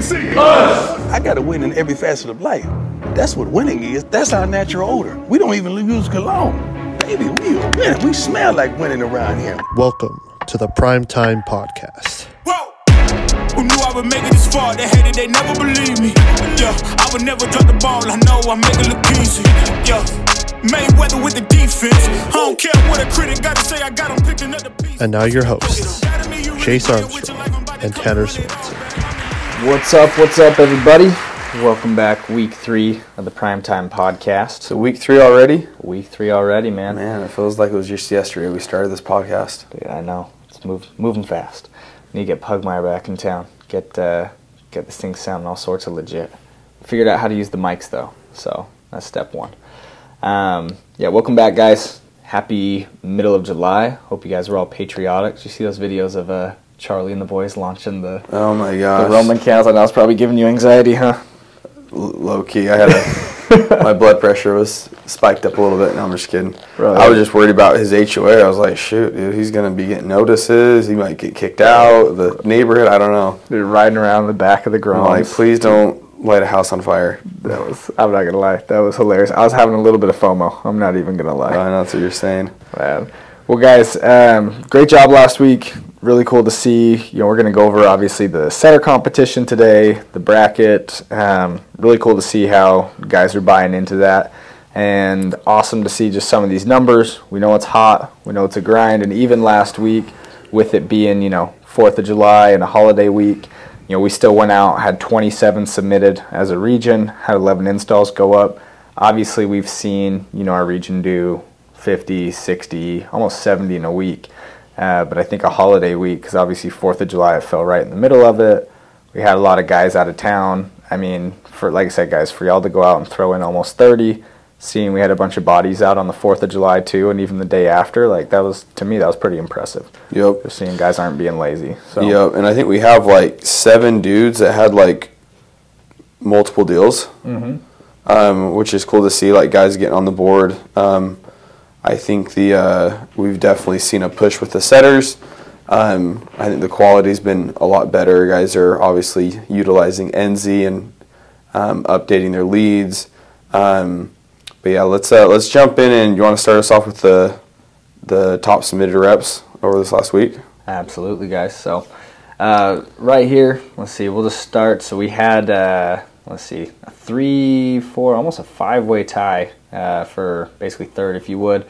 to see? Us. I got to win in every facet of life. That's what winning is. That's our natural odor. We don't even use cologne. Baby, we are winning. We smell like winning around here. Welcome to the Primetime Podcast. Whoa. Who knew I would make it this far? They hated, they never believe me. Yeah, I would never drop the ball. I know I make it look easy. Yeah, Mayweather with the defense. I don't care what a critic got to say. I got him picking up the pieces. And now your hosts, Chase Armstrong and Tanner Swenson. What's up? What's up, everybody? Welcome back, week three of the Primetime Podcast. So week three already? Week three already, man. Man, it feels like it was just yesterday we started this podcast. Dude, I know it's move, moving fast. Need to get Pugmire back in town. Get uh, get this thing sounding all sorts of legit. Figured out how to use the mics though, so that's step one. Um, yeah, welcome back, guys. Happy middle of July. Hope you guys were all patriotic. Did you see those videos of uh, Charlie and the boys launching the Oh my the. Roman candles? I it's probably giving you anxiety, huh? L- low key. I had a my blood pressure was spiked up a little bit. No, I'm just kidding. I was just worried about his HOA. I was like, shoot, dude, he's gonna be getting notices. He might get kicked out. The neighborhood. I don't know. They're riding around the back of the I'm like, please don't light a house on fire. That was I'm not gonna lie, that was hilarious. I was having a little bit of FOMO. I'm not even gonna lie. I know that's what you're saying. Man. Well, guys, um, great job last week. Really cool to see. You know, we're going to go over obviously the setter competition today, the bracket. Um, really cool to see how guys are buying into that, and awesome to see just some of these numbers. We know it's hot. We know it's a grind, and even last week, with it being you know Fourth of July and a holiday week, you know we still went out, had 27 submitted as a region, had 11 installs go up. Obviously, we've seen you know our region do 50, 60, almost 70 in a week. Uh, but I think a holiday week, because obviously 4th of July, it fell right in the middle of it. We had a lot of guys out of town. I mean, for like I said, guys, for y'all to go out and throw in almost 30, seeing we had a bunch of bodies out on the 4th of July too, and even the day after, like that was, to me, that was pretty impressive. Yep. Just seeing guys aren't being lazy. So, Yep. And I think we have like seven dudes that had like multiple deals, Mm-hmm. um, which is cool to see. Like guys getting on the board. Um, I think the uh, we've definitely seen a push with the setters. Um, I think the quality's been a lot better. Guys are obviously utilizing NZ and um, updating their leads. Um, but yeah, let's uh, let's jump in and you want to start us off with the the top submitted reps over this last week. Absolutely, guys. So, uh, right here, let's see. We'll just start. So we had, uh, let's see, a three, four, almost a five-way tie uh, for basically third, if you would.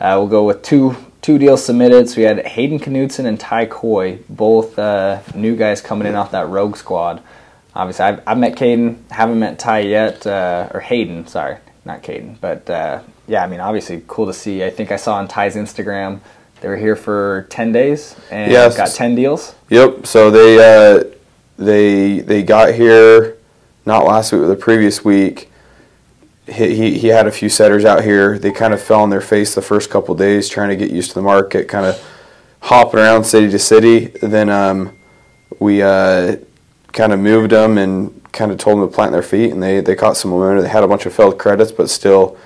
Uh, we'll go with two two deals submitted. So we had Hayden Knudsen and Ty Coy, both uh, new guys coming in off that Rogue squad. Obviously, I've, I've met Caden, haven't met Ty yet, uh, or Hayden, sorry, not Caden. But uh, yeah, I mean, obviously, cool to see. I think I saw on Ty's Instagram they were here for 10 days and Yes. got 10 deals. Yep. So they uh, they they got here not last week, but the previous week. He, he, he had a few setters out here. They kind of fell on their face the first couple days trying to get used to the market, kind of hopping around city to city. Then um, we uh, kind of moved them and kind of told them to plant their feet, and they, they caught some momentum. They had a bunch of failed credits, but still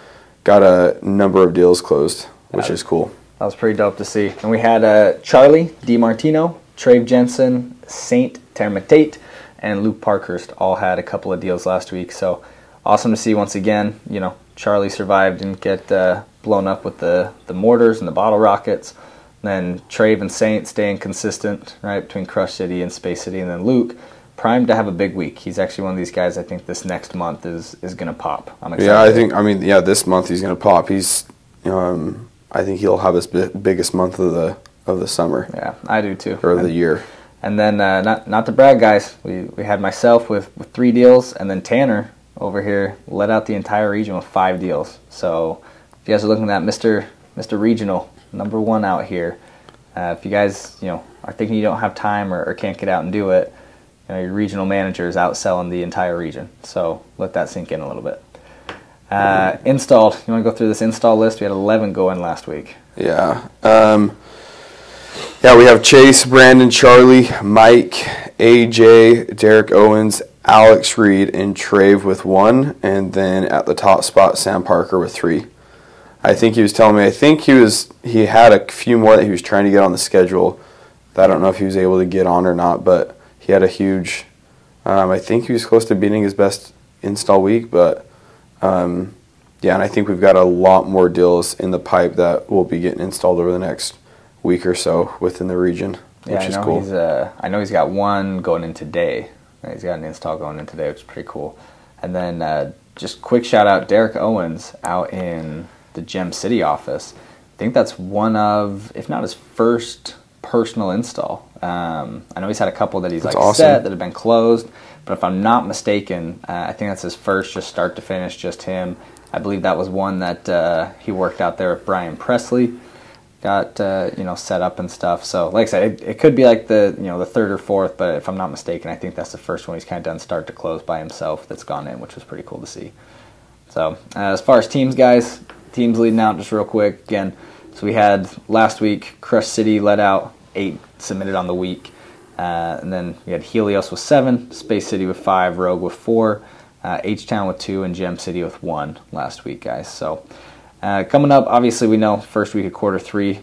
got a number of deals closed, which is cool. That was pretty dope to see. And we had uh, Charlie DiMartino, Trave Jensen, Saint Termitate, and Luke Parkhurst all had a couple of deals last week. So awesome to see once again. You know, Charlie survived, didn't get uh, blown up with the, the mortars and the bottle rockets. Then Trave and Saint staying consistent, right, between Crush City and Space City. And then Luke, primed to have a big week. He's actually one of these guys I think this next month is, is going to pop. I'm excited. Yeah, I think. I mean, yeah, this month he's going to pop. He's, um, I think he'll have his bi- biggest month of the of the summer Yeah, I do too. or And- the year. And then, uh, not not to brag, guys, we, we had myself with, with three deals, and then Tanner over here led out the entire region with five deals. So, if you guys are looking at Mr. Mr. Regional, number one out here, uh, if you guys you know are thinking you don't have time or, or can't get out and do it, you know, your regional manager is outselling the entire region. So let that sink in a little bit. Uh, installed. You want to go through this install list? We had 11 go in last week. Yeah. Um, yeah, we have Chase, Brandon, Charlie, Mike, AJ, Derek Owens, Alex Reed, and Trave with one, and then at the top spot, Sam Parker with three. I think he was telling me. I think he was he had a few more that he was trying to get on the schedule. That I don't know if he was able to get on or not, but he had a huge Um, I think he was close to beating his best install week, but um, yeah, and I think we've got a lot more deals in the pipe that will be getting installed over the next week or so within the region, Yeah, which I is know cool. he's. Uh, I know he's got one going in today. He's got an install going in today, which is pretty cool. And then uh, just quick shout out, Derek Owens out in the Gem City office. I think that's one of, if not his first personal install. Um, I know he's had a couple that he's That's like awesome. set that have been closed, but if I'm not mistaken, uh, I think that's his first, just start to finish, just him. I believe that was one that uh, he worked out there with Brian Presley got uh, you know set up and stuff. So like I said, it, it could be like the you know the third or fourth, but if I'm not mistaken, I think that's the first one he's kind of done start to close by himself that's gone in, which was pretty cool to see. So uh, as far as teams guys, teams leading out just real quick again. So we had last week Crush City let out eight submitted on the week, uh, and then we had Helios with seven, Space City with five, Rogue with four, uh, H Town with two, and Gem City with one last week, guys. So. Uh, coming up, obviously, we know first week of quarter three,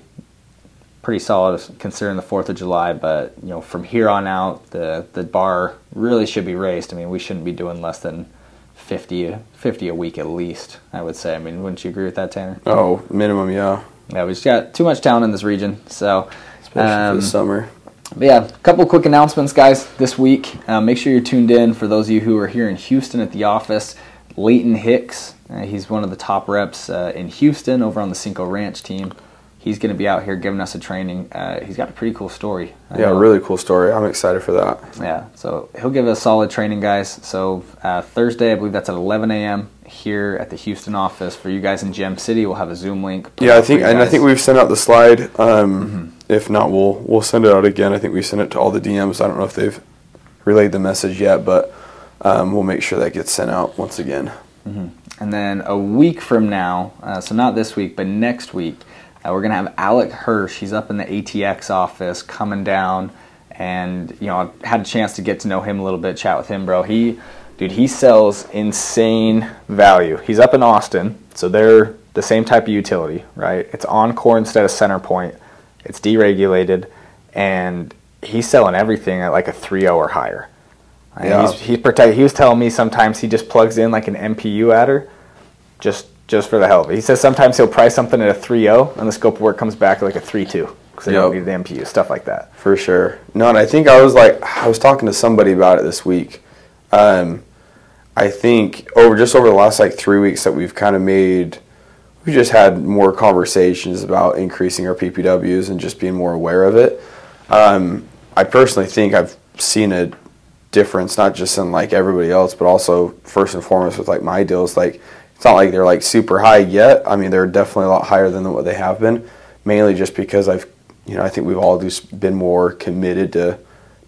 pretty solid considering the Fourth of July. But you know, from here on out, the the bar really should be raised. I mean, we shouldn't be doing less than 50, 50 a week at least. I would say. I mean, wouldn't you agree with that, Tanner? oh, minimum, yeah, Yeah, we just got too much talent in this region. So, especially um, the summer. but yeah, a couple quick announcements, guys, this week. Uh, make sure you're tuned in for those of you who are here in Houston at the office. Leighton Hicks, uh, he's one of the top reps uh, in Houston over on the Cinco Ranch team. He's going to be out here giving us a training. Uh, he's got a pretty cool story. I Yeah, know. really cool story. I'm excited for that. Yeah, so he'll give us solid training, guys. So uh, Thursday, I believe that's at 11 a.m. here at the Houston office for you guys in Gem City. We'll have a Zoom link. Yeah, I think, and I think we've sent out the slide. Um, Mm-hmm. If not, we'll we'll send it out again. I think we sent it to all the DMs. I don't know if they've relayed the message yet, but um, we'll make sure that gets sent out once again. And then a week from now, uh, so not this week, but next week, uh, we're gonna have Alec Hirsch. He's up in the ATX office, coming down, and you know I had a chance to get to know him a little bit, chat with him, bro. He, dude, he sells insane value. He's up in Austin, so they're the same type of utility, right? It's Oncor instead of Center Point. It's deregulated, and he's selling everything at like a 3.0 or higher. And Yeah. He's, he's protect, he was telling me sometimes he just plugs in like an MPU adder just just for the hell of it. He says sometimes he'll price something at a 3.0 and the scope of work comes back like a 3.2 because they don't need the MPU, stuff like that. For sure. No, and I think I was like, I was talking to somebody about it this week. Um, I think over just over the last like three weeks that we've kind of made, we just had more conversations about increasing our PPWs and just being more aware of it. Um, I personally think I've seen a difference, not just in like everybody else, but also first and foremost with like my deals. Like it's not like they're like super high yet. I mean, they're definitely a lot higher than what they have been. Mainly just because I've, you know, I think we've all just been more committed to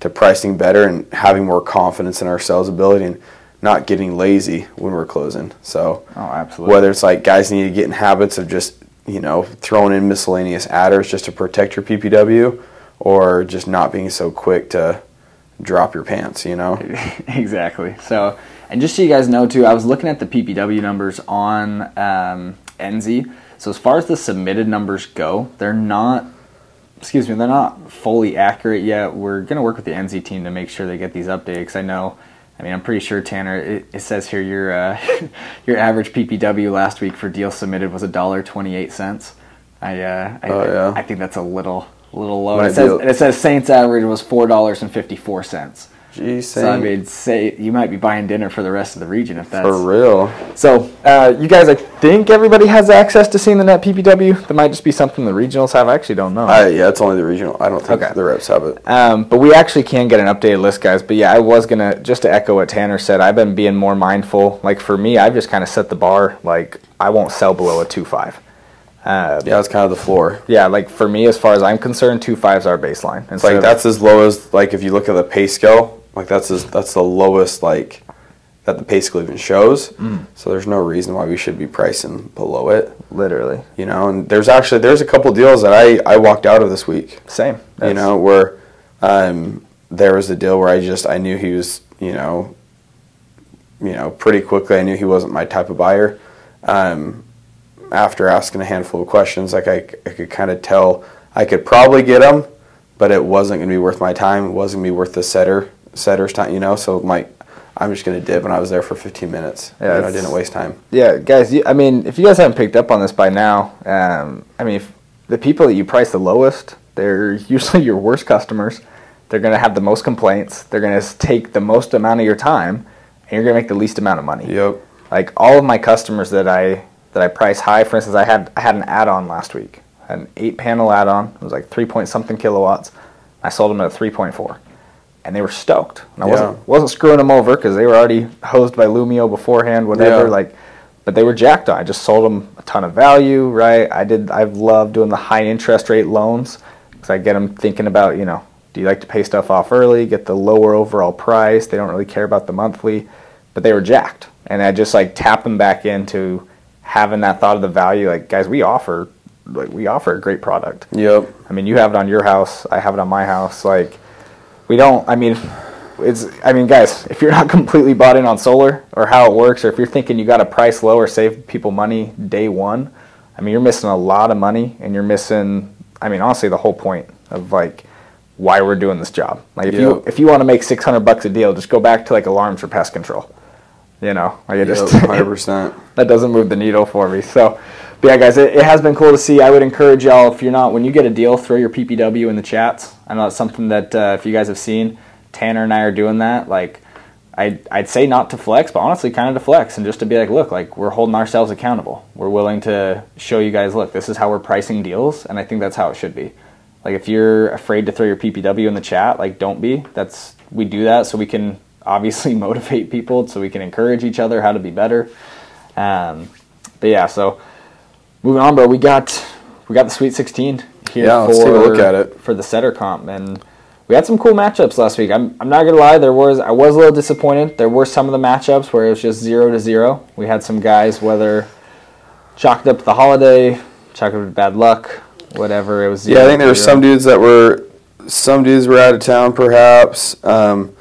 to pricing better and having more confidence in our sales ability and not getting lazy when we're closing. So Oh, absolutely. whether it's like guys need to get in habits of just you know throwing in miscellaneous adders just to protect your PPW, or just not being so quick to drop your pants. You know. exactly. So, and just so you guys know too, I was looking at the PPW numbers on um, NZ. So as far as the submitted numbers go, they're not. Excuse me, they're not fully accurate yet. We're gonna work with the NZ team to make sure they get these updated. Because I know, I mean, I'm pretty sure Tanner. It, it says here your uh, your average PPW last week for deals submitted was a dollar twenty eight cents. I, uh, I Oh, yeah. I think that's a little little low. Might It says, a- and it says Saints average was four dollars and fifty four cents. Jeez, So I mean, say you might be buying dinner for the rest of the region if that's for real. so. Uh, you guys, I think everybody has access to seeing the net PPW. That might just be something the regionals have. I actually don't know. I, yeah, it's only the regional. I don't think Okay. the reps have it. Um, but we actually can get an updated list, guys. But yeah, I was gonna just to echo what Tanner said. I've been being more mindful. Like for me, I've just kind of set the bar. Like I won't sell below a two five. Uh, Yeah, it's kind of the floor. yeah, like for me, as far as I'm concerned, two fives are baseline. It's like that's as low as like if you look at the pay scale, like that's as, that's the lowest like that the pay scale even shows. Mm. So there's no reason why we should be pricing below it. literally You know, and there's actually there's a couple deals that I I walked out of this week. same. you know, where um, there was a deal where I just I knew he was, you know, you know, pretty quickly I knew he wasn't my type of buyer. Um, after asking a handful of questions, like I, I could kind of tell I could probably get them, but it wasn't going to be worth my time. It wasn't going to be worth the setter setter's time, you know. So like, I'm just gonna dip, and I was there for 15 minutes. Yeah, you know, I didn't waste time. Yeah, guys. You, I mean, if you guys haven't picked up on this by now, um, I mean, if the people that you price the lowest, they're usually your worst customers. They're going to have the most complaints. They're going to take the most amount of your time, and you're going to make the least amount of money. Yep. Like all of my customers that I that I price high. For instance, I had I had an add-on last week, an eight-panel add-on. It was like three point something kilowatts. I sold them at three point four, and they were stoked. And I wasn't wasn't screwing them over because they were already hosed by Lumio beforehand. Whatever, Yeah. like, but they were jacked on. I just sold them a ton of value. Right? I did. I've loved doing the high interest rate loans because I get them thinking about you know. Do you like to pay stuff off early? Get the lower overall price. They don't really care about the monthly, but they were jacked, and I just like tap them back into having that thought of the value. Like, guys, we offer like we offer a great product. Yep. I mean, you have it on your house. I have it on my house. Like, we don't. I mean, it's. I mean, guys, if you're not completely bought in on solar or how it works, or if you're thinking you got to price low or save people money day one, I mean, you're missing a lot of money, and you're missing. I mean, honestly, the whole point of like why we're doing this job. Like, if you if you want to make 600 bucks a deal, just go back to like alarms for pest control. You know, like it Yep. just 100. percent that doesn't move the needle for me. So, but yeah, guys, it, it has been cool to see. I would encourage y'all if you're not when you get a deal, throw your PPW in the chats. I know it's something that uh, if you guys have seen, Tanner and I are doing that. Like, I I'd say not to flex, but honestly, kind of to flex and just to be like, look, like we're holding ourselves accountable. We're willing to show you guys, look, this is how we're pricing deals, and I think that's how it should be. Like, if you're afraid to throw your PPW in the chat, like don't be. That's we do that so we can obviously motivate people, so we can encourage each other how to be better. Um, but yeah, so moving on, bro. We got we got the Sweet 16 here Yeah, for let's take a look at it. for the setter comp, and we had some cool matchups last week. I'm I'm not gonna lie, there was I was a little disappointed. There were some of the matchups where it was just zero to zero. We had some guys whether chalked up the holiday, chalked up bad luck, whatever. It was Yeah, I think there were some dudes that were, some dudes were out of town, perhaps. Um,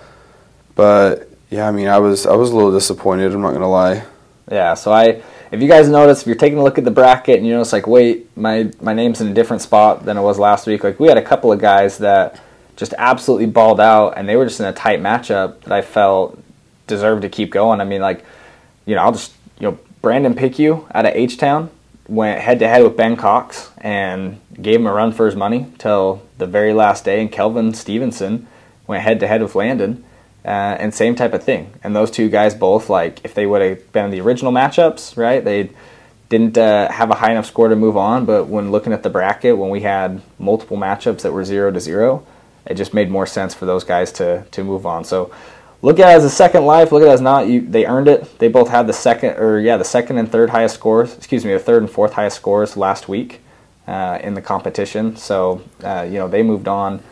but yeah, I mean, I was I was a little disappointed. I'm not gonna lie. Yeah, so I, if you guys notice, if you're taking a look at the bracket and you notice, like, wait, my my name's in a different spot than it was last week. Like, we had a couple of guys that just absolutely balled out, and they were just in a tight matchup that I felt deserved to keep going. I mean, like, you know, I'll just, you know, Brandon Pickue out of H Town went head to head with Ben Cox and gave him a run for his money till the very last day, and Kelvin Stevenson went head to head with Landon. Uh, and same type of thing. And those two guys both, like, if they would have been in the original matchups, right, they didn't uh, have a high enough score to move on. But when looking at the bracket, when we had multiple matchups that were zero to zero, it just made more sense for those guys to to move on. So look at it as a second life. Look at it as not. You they earned it. They both had the second or yeah the second and third highest scores. Excuse me, the third and fourth highest scores last week uh, in the competition. So uh, you know they moved on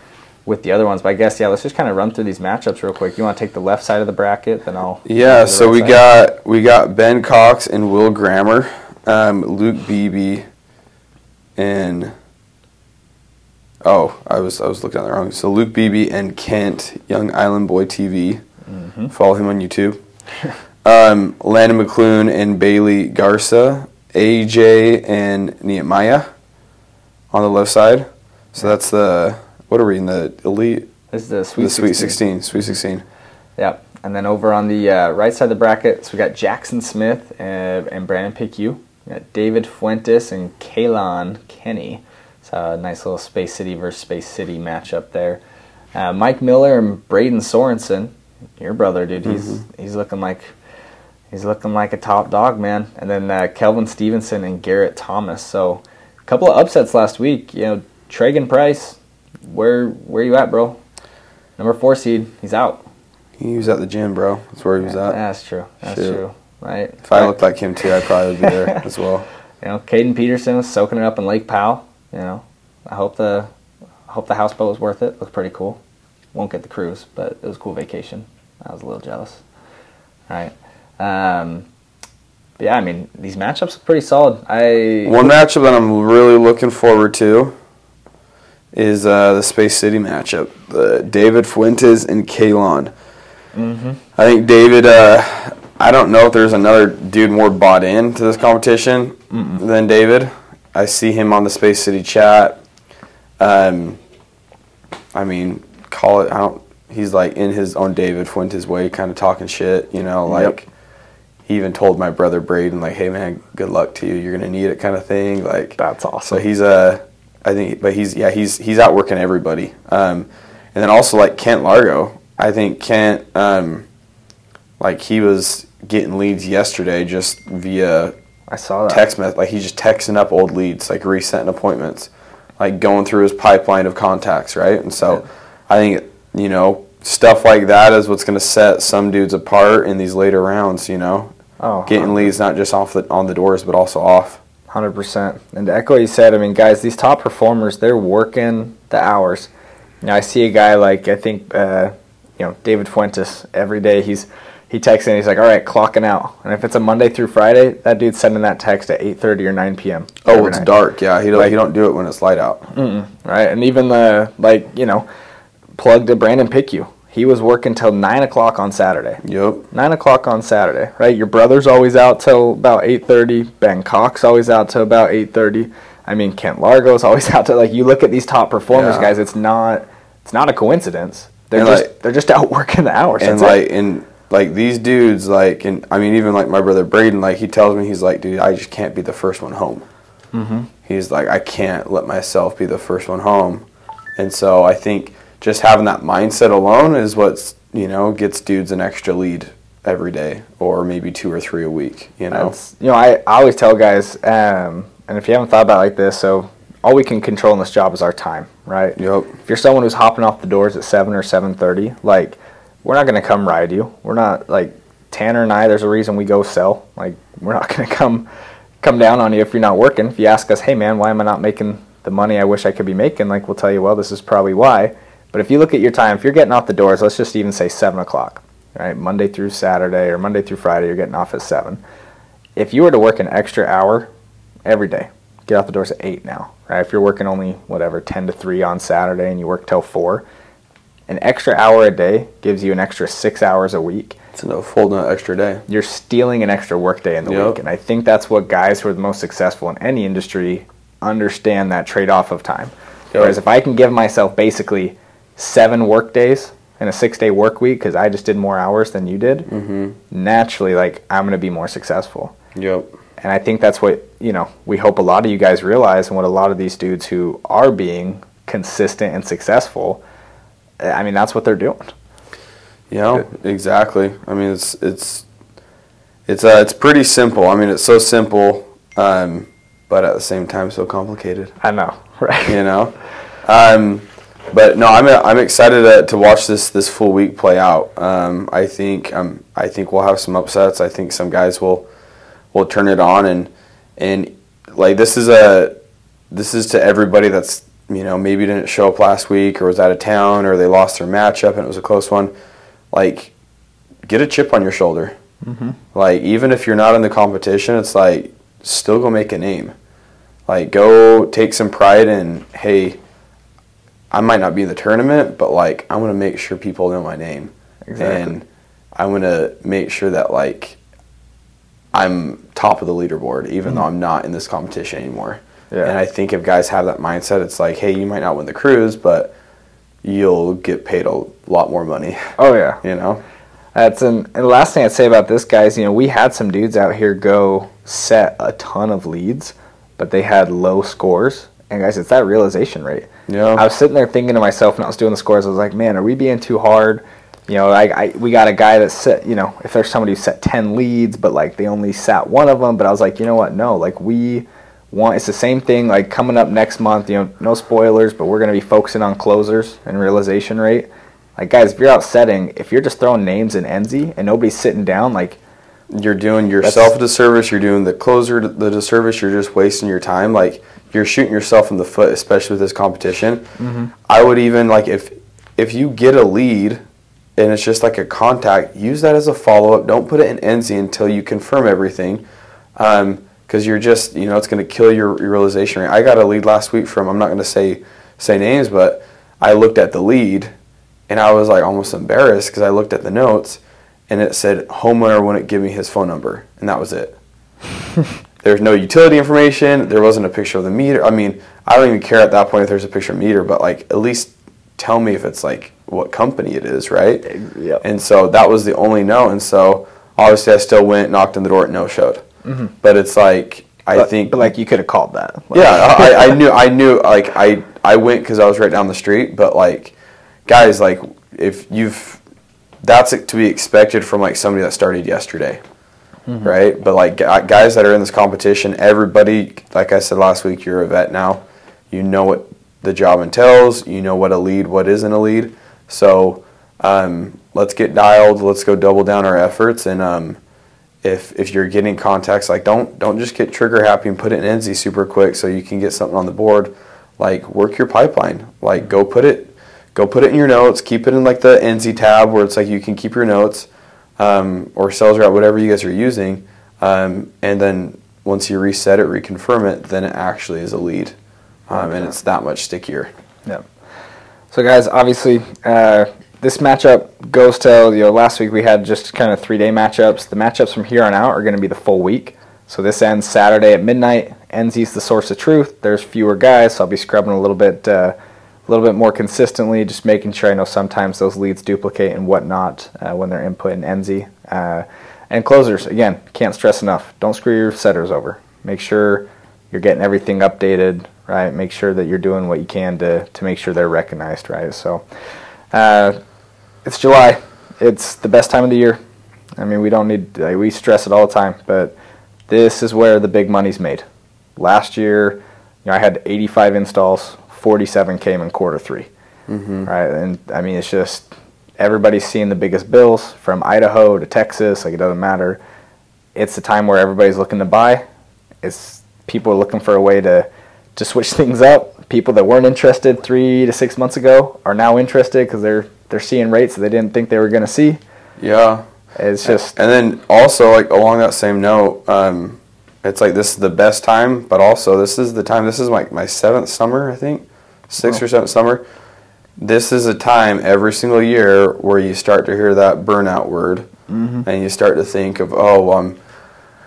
with the other ones. But I guess yeah, let's just kind of run through these matchups real quick. You want to take the left side of the bracket, then I'll Yeah, so we side. got we got Ben Cox and Will Grammer, um, Luke Beebe, and oh, I was I was looking at the wrong. So Luke Beebe and Kent, Young Island Boy TV. Mm-hmm. Follow him on YouTube. um, Landon McClune and Bailey Garza, AJ and Nehemiah on the left side. So that's the what are we in the elite? This is the Sweet the Sweet 16. 16. Sweet 16. Yep. And then over on the uh, right side of the bracket, so we got Jackson Smith and, and Brandon Pickue. We got David Fuentes and Kalon Kenny. It's a nice little Space City versus Space City matchup there. Uh, Mike Miller and Braden Sorensen, your brother, dude. He's he's looking like he's looking like a top dog, man. And then uh, Kelvin Stevenson and Garrett Thomas. So a couple of upsets last week. You know, Tragan Price, where where you at, bro? Number four seed, he's out. He was at the gym, bro. That's where he was at. That's true. That's Shoot. true. Right. If I looked like him too, I probably would be there as well. you know, Caden Peterson was soaking it up in Lake Powell. You know, I hope the I hope the houseboat was worth it. Looked pretty cool. Won't get the cruise, but it was a cool vacation. I was a little jealous. All right. Um, but yeah, I mean, these matchups are pretty solid. I One matchup that I'm really looking forward to is uh, the Space City matchup. The David Fuentes and Kalon. Mm-hmm. I think David. Uh, I don't know if there's another dude more bought in to this competition than David. I see him on the Space City chat. Um, I mean, call it. I don't. he's like in his own David Fuentes way, kind of talking shit. You know, like he even told my brother Braden, like, "Hey man, good luck to you. You're gonna need it," kind of thing. Like That's awesome. So he's a, I think, but he's yeah, he's he's out working everybody. Um, and then also like Kent Largo, I think Kent, um, like he was getting leads yesterday just via I saw that. text message. Like he's just texting up old leads, like resetting appointments, like going through his pipeline of contacts, right? And so, I think you know stuff like that is what's going to set some dudes apart in these later rounds. You know, Oh, getting leads not just off the on the doors, but also off. Hundred percent. And to echo what you said, I mean, guys, these top performers, they're working the hours. You know, I see a guy like I think, uh, you know, David Fuentes. Every day he's he texts and he's like, "All right, clocking out." And if it's a Monday through Friday, that dude's sending that text at eight thirty or nine p.m. Oh, it's night. dark. Yeah, he don't Like- he don't do it when it's light out. right? And even the like, you know, plug to Brandon Pickue. He was working till nine o'clock on Saturday. Yep. Nine o'clock on Saturday, right? Your brother's always out till about eight thirty. Bangkok's always out till about eight thirty. I mean, Kent Largo's always out to like you look at these top performers, Yeah. guys. It's not, it's not a coincidence. They're And, just like- they're just out working the hours. and That's it. like and like these dudes like and I mean even like my brother Braden like he tells me he's like dude I just can't be the first one home. Mm-hmm. He's like I can't let myself be the first one home, and so I think just having that mindset alone is what's you know gets dudes an extra lead every day or maybe two or three a week. You know. That's, you know, I, I always tell guys, um, and if you haven't thought about it like this, so all we can control in this job is our time, right? Yep. If you're someone who's hopping off the doors at seven or seven thirty, like we're not gonna come ride you. We're not like Tanner and I. There's a reason we go sell. Like we're not gonna come come down on you if you're not working. If you ask us, hey man, why am I not making the money I wish I could be making? Like we'll tell you, well, this is probably why. But if you look at your time, if you're getting off the doors, let's just even say seven o'clock, right? Monday through Saturday or Monday through Friday, you're getting off at seven. If you were to work an extra hour every day, get off the doors at eight now, right? If you're working only whatever ten to three on Saturday and you work till four, an extra hour a day gives you an extra six hours a week. It's a full nut extra day. You're stealing an extra work day in the Yep. week, and I think that's what guys who are the most successful in any industry understand that trade-off of time. Yep. Whereas if I can give myself basically seven work days in a six-day work week because I just did more hours than you did, Mm-hmm. naturally, like I'm going to be more successful. Yep. And I think that's what, you know, we hope a lot of you guys realize and what a lot of these dudes who are being consistent and successful, I mean, that's what they're doing. Yeah, exactly. I mean, it's it's it's uh, it's pretty simple. I mean, it's so simple, um, but at the same time, so complicated. I know, right? You know, um, but no, I'm I'm excited to, to watch this this full week play out. Um, I think um, I think we'll have some upsets. I think some guys will will turn it on and and like this is a this is to everybody that's you know maybe didn't show up last week or was out of town or they lost their matchup and it was a close one. Like, get a chip on your shoulder. Like even if you're not in the competition, it's like still go make a name. Like go take some pride in hey, I might not be in the tournament, but like I want to make sure people know my name, Exactly. and I want to make sure that like I'm top of the leaderboard, even though mm-hmm. I'm not in this competition anymore. Yeah. And I think if guys have that mindset, it's like, hey, you might not win the cruise, but you'll get paid a lot more money. Oh yeah, You know? that's an. And the last thing I'd say about this, guys, you know, we had some dudes out here go set a ton of leads, but they had low scores. And guys, it's that realization rate. Yeah. I was sitting there thinking to myself when I was doing the scores, I was like, man, are we being too hard? You know, like I, we got a guy that set, you know, if there's somebody who set 10 leads, but like they only sat one of them, but I was like, you know what? No, like we want, it's the same thing, like coming up next month, you know, no spoilers, but we're going to be focusing on closers and realization rate. Like, guys, if you're out setting, if you're just throwing names in NZ and nobody's sitting down, like, You're doing yourself a disservice. You're doing the closer the disservice. You're just wasting your time. Like you're shooting yourself in the foot, especially with this competition. Mm-hmm. I would even like if if you get a lead and it's just like a contact, use that as a follow up. Don't put it in NZ until you confirm everything, um, because you're just you know it's going to kill your, your realization rate. I got a lead last week from I'm not going to say say names, but I looked at the lead and I was like almost embarrassed because I looked at the notes and it said homeowner wouldn't give me his phone number, and that was it. There's no utility information. There wasn't a picture of the meter. I mean, I don't even care at that point if there's a picture of meter, but like at least tell me if it's like what company it is, right? Yep. And so that was the only no. And so obviously I still went, knocked on the door, and no showed. Mm-hmm. But it's like I But- think but like you could have called that. Like, yeah, I, I knew, I knew, like I, I went because I was right down the street. But like, guys, like if you've, that's to be expected from like somebody that started yesterday, right? But like guys that are in this competition, everybody, like I said last week, you're a vet now. You know what the job entails. You know what a lead, what isn't a lead. So um, let's get dialed. Let's go double down our efforts and. Um, if if you're getting contacts, like don't don't just get trigger happy and put it in NZ super quick so you can get something on the board. Like work your pipeline. Like go put it go put it in your notes. Keep it in like the NZ tab where it's like you can keep your notes um, or sales route whatever you guys are using. Um, and then once you reset it, reconfirm it, then it actually is a lead, um, and it's that much stickier. Yep. So, guys, obviously, uh, this matchup goes till, you know, last week we had just kind of three day matchups. The matchups from here on out are going to be the full week. So, this ends Saturday at midnight. NZ's the source of truth. There's fewer guys, so I'll be scrubbing a little bit. Uh, a little bit more consistently, just making sure I know sometimes those leads duplicate and whatnot uh, when they're input in NZ. Uh, and closers, again, can't stress enough. Don't screw your setters over. Make sure you're getting everything updated, right? Make sure that you're doing what you can to, to make sure they're recognized, right? So uh, it's July. It's the best time of the year. I mean, we don't need, like, we stress it all the time, but this is where the big money's made. Last year, you know, I had 85 installs, 47 came in quarter 3 right? And I mean, it's just everybody's seeing the biggest bills from Idaho to Texas. Like it doesn't matter. It's the time where everybody's looking to buy. It's people are looking for a way to to switch things up. People that weren't interested three to six months ago are now interested because they're they're seeing rates that they didn't think they were going to see. Yeah. It's just And then also like along that same note, um, it's like this is the best time, but also this is the time. This is like my seventh summer, I think, sixth or seven summer. This is a time every single year where you start to hear that burnout word, and you start to think of, oh, um,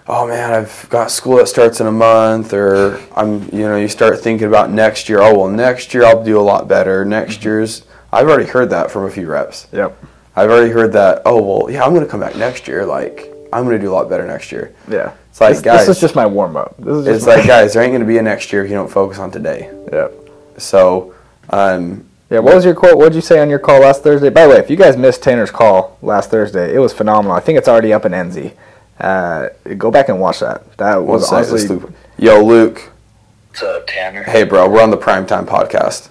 oh man, I've got school that starts in a month, or I'm, you know, you start thinking about next year. Oh well, next year I'll do a lot better. Next year's, I've already heard that from a few reps. yep, I've already heard that. Oh well, yeah, I'm gonna come back next year. Like I'm gonna do a lot better next year. yeah. It's like this, guys, this is just my warm up. This is it's like guys, there ain't gonna be a next year if you don't focus on today. yeah. So, um, Yeah, what was your quote? What did you say on your call last Thursday? By the way, if you guys missed Tanner's call last Thursday, it was phenomenal. I think it's already up in NZ. Uh, go back and watch that. That one was second, honestly. Luke. Yo, Luke. What's up, Tanner? Hey, bro, we're on the Primetime podcast.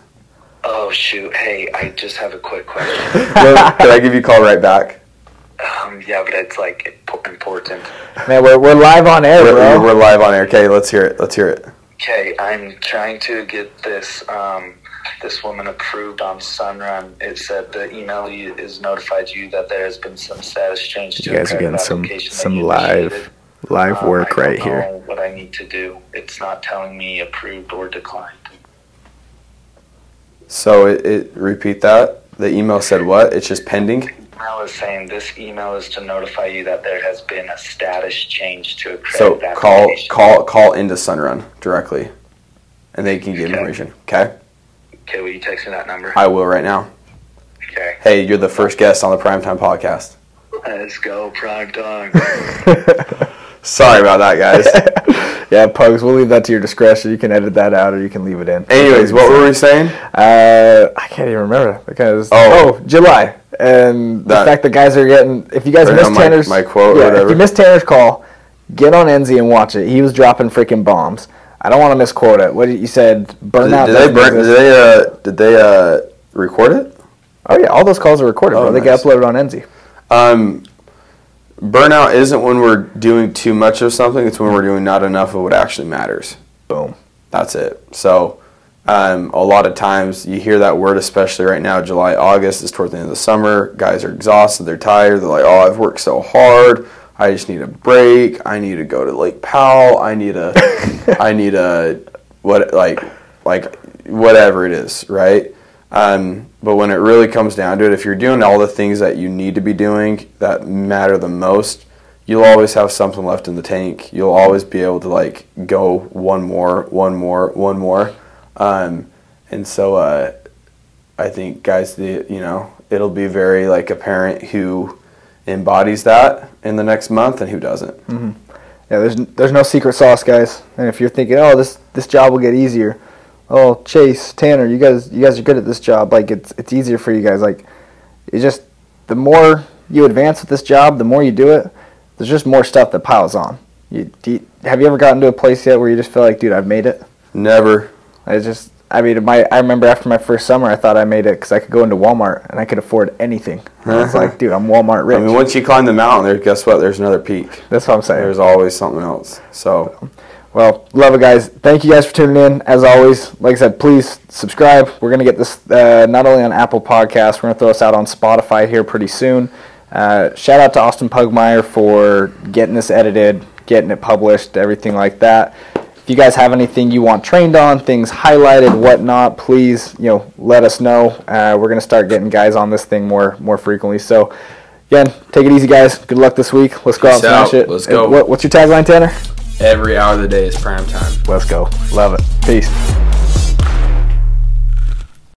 Oh shoot! Hey, I just have a quick question. Can I give you a call right back? um, yeah, but it's like important. Man, we're, we're live on air, We're, bro. we're live on air. Okay, let's hear it. Let's hear it. Okay, I'm trying to get this um, this woman approved on Sunrun. It said the email is notified you that there has been some status change to you guys are getting some some live initiated. live Um, work I don't right here. What I need to do? It's not telling me approved or declined. So it, it repeat that. The email said what? It's just pending. Email is saying this email is to notify you that there has been a status change to a credit So call application. call call into Sunrun directly, and they can give Okay. information. Okay, Okay, will you text me that number? I will right now. Okay. Hey, you're the first guest on the Primetime podcast. Let's go, prime time. Sorry about that, guys. yeah, Pugs, we'll leave that to your discretion. You can edit that out or you can leave it in. Anyways, what were we saying? Uh, I can't even remember because Oh. oh, July and the fact that guys are getting. If you guys missed my- Tanner's my quote or yeah, whatever. if you missed Tanner's call, get on NZ and watch it. He was dropping freaking bombs. I don't want to misquote it. What you said? Burnout. did they burn? Did they uh? Did they uh? Record it? Oh yeah, all those calls are recorded, Oh, bro. They nice. get uploaded on NZ. Um, burnout isn't when we're doing too much of something. It's when we're doing not enough of what actually matters. Boom. That's it. So, um, a lot of times you hear that word, especially right now, July, August is towards the end of the summer. Guys are exhausted. They're tired. They're like, oh, I've worked so hard. I just need a break. I need to go to Lake Powell. I need a, I need a, what, like, like whatever it is, right? Um, but when it really comes down to it, if you're doing all the things that you need to be doing that matter the most, you'll always have something left in the tank. You'll always be able to like go one more, one more, one more. Um, and so uh, I think guys, the you know, it'll be very like apparent who embodies that in the next month and who doesn't. Yeah, there's there's no secret sauce, guys. And if you're thinking, oh, this this job will get easier, oh, Chase, Tanner, you guys you guys are good at this job. Like it's it's easier for you guys. Like it's just the more you advance with this job, the more you do it. There's just more stuff that piles on. You, do you- have you ever gotten to a place yet where you just feel like, dude, I've made it? Never. I just, I mean, my, I remember after my first summer, I thought I made it because I could go into Walmart and I could afford anything. And I like, dude, I'm Walmart rich. I mean, once you climb the mountain, there, guess what? There's another peak. That's what I'm saying. There's always something else. So Well, love it, guys. Thank you guys for tuning in. As always, like I said, please subscribe. We're going to get this uh, not only on Apple Podcasts, we're going to throw this out on Spotify here pretty soon. Uh, shout out to Austin Pugmeyer for getting this edited, getting it published, everything like that. If you guys have anything you want trained on, things highlighted, whatnot, please, you know, let us know. Uh, we're going to start getting guys on this thing more more frequently. So, again, take it easy, guys. Good luck this week. Let's go out and smash out. it. Let's go. What, what's your tagline, Tanner? every hour of the day is prime time. Let's go. Love it. Peace.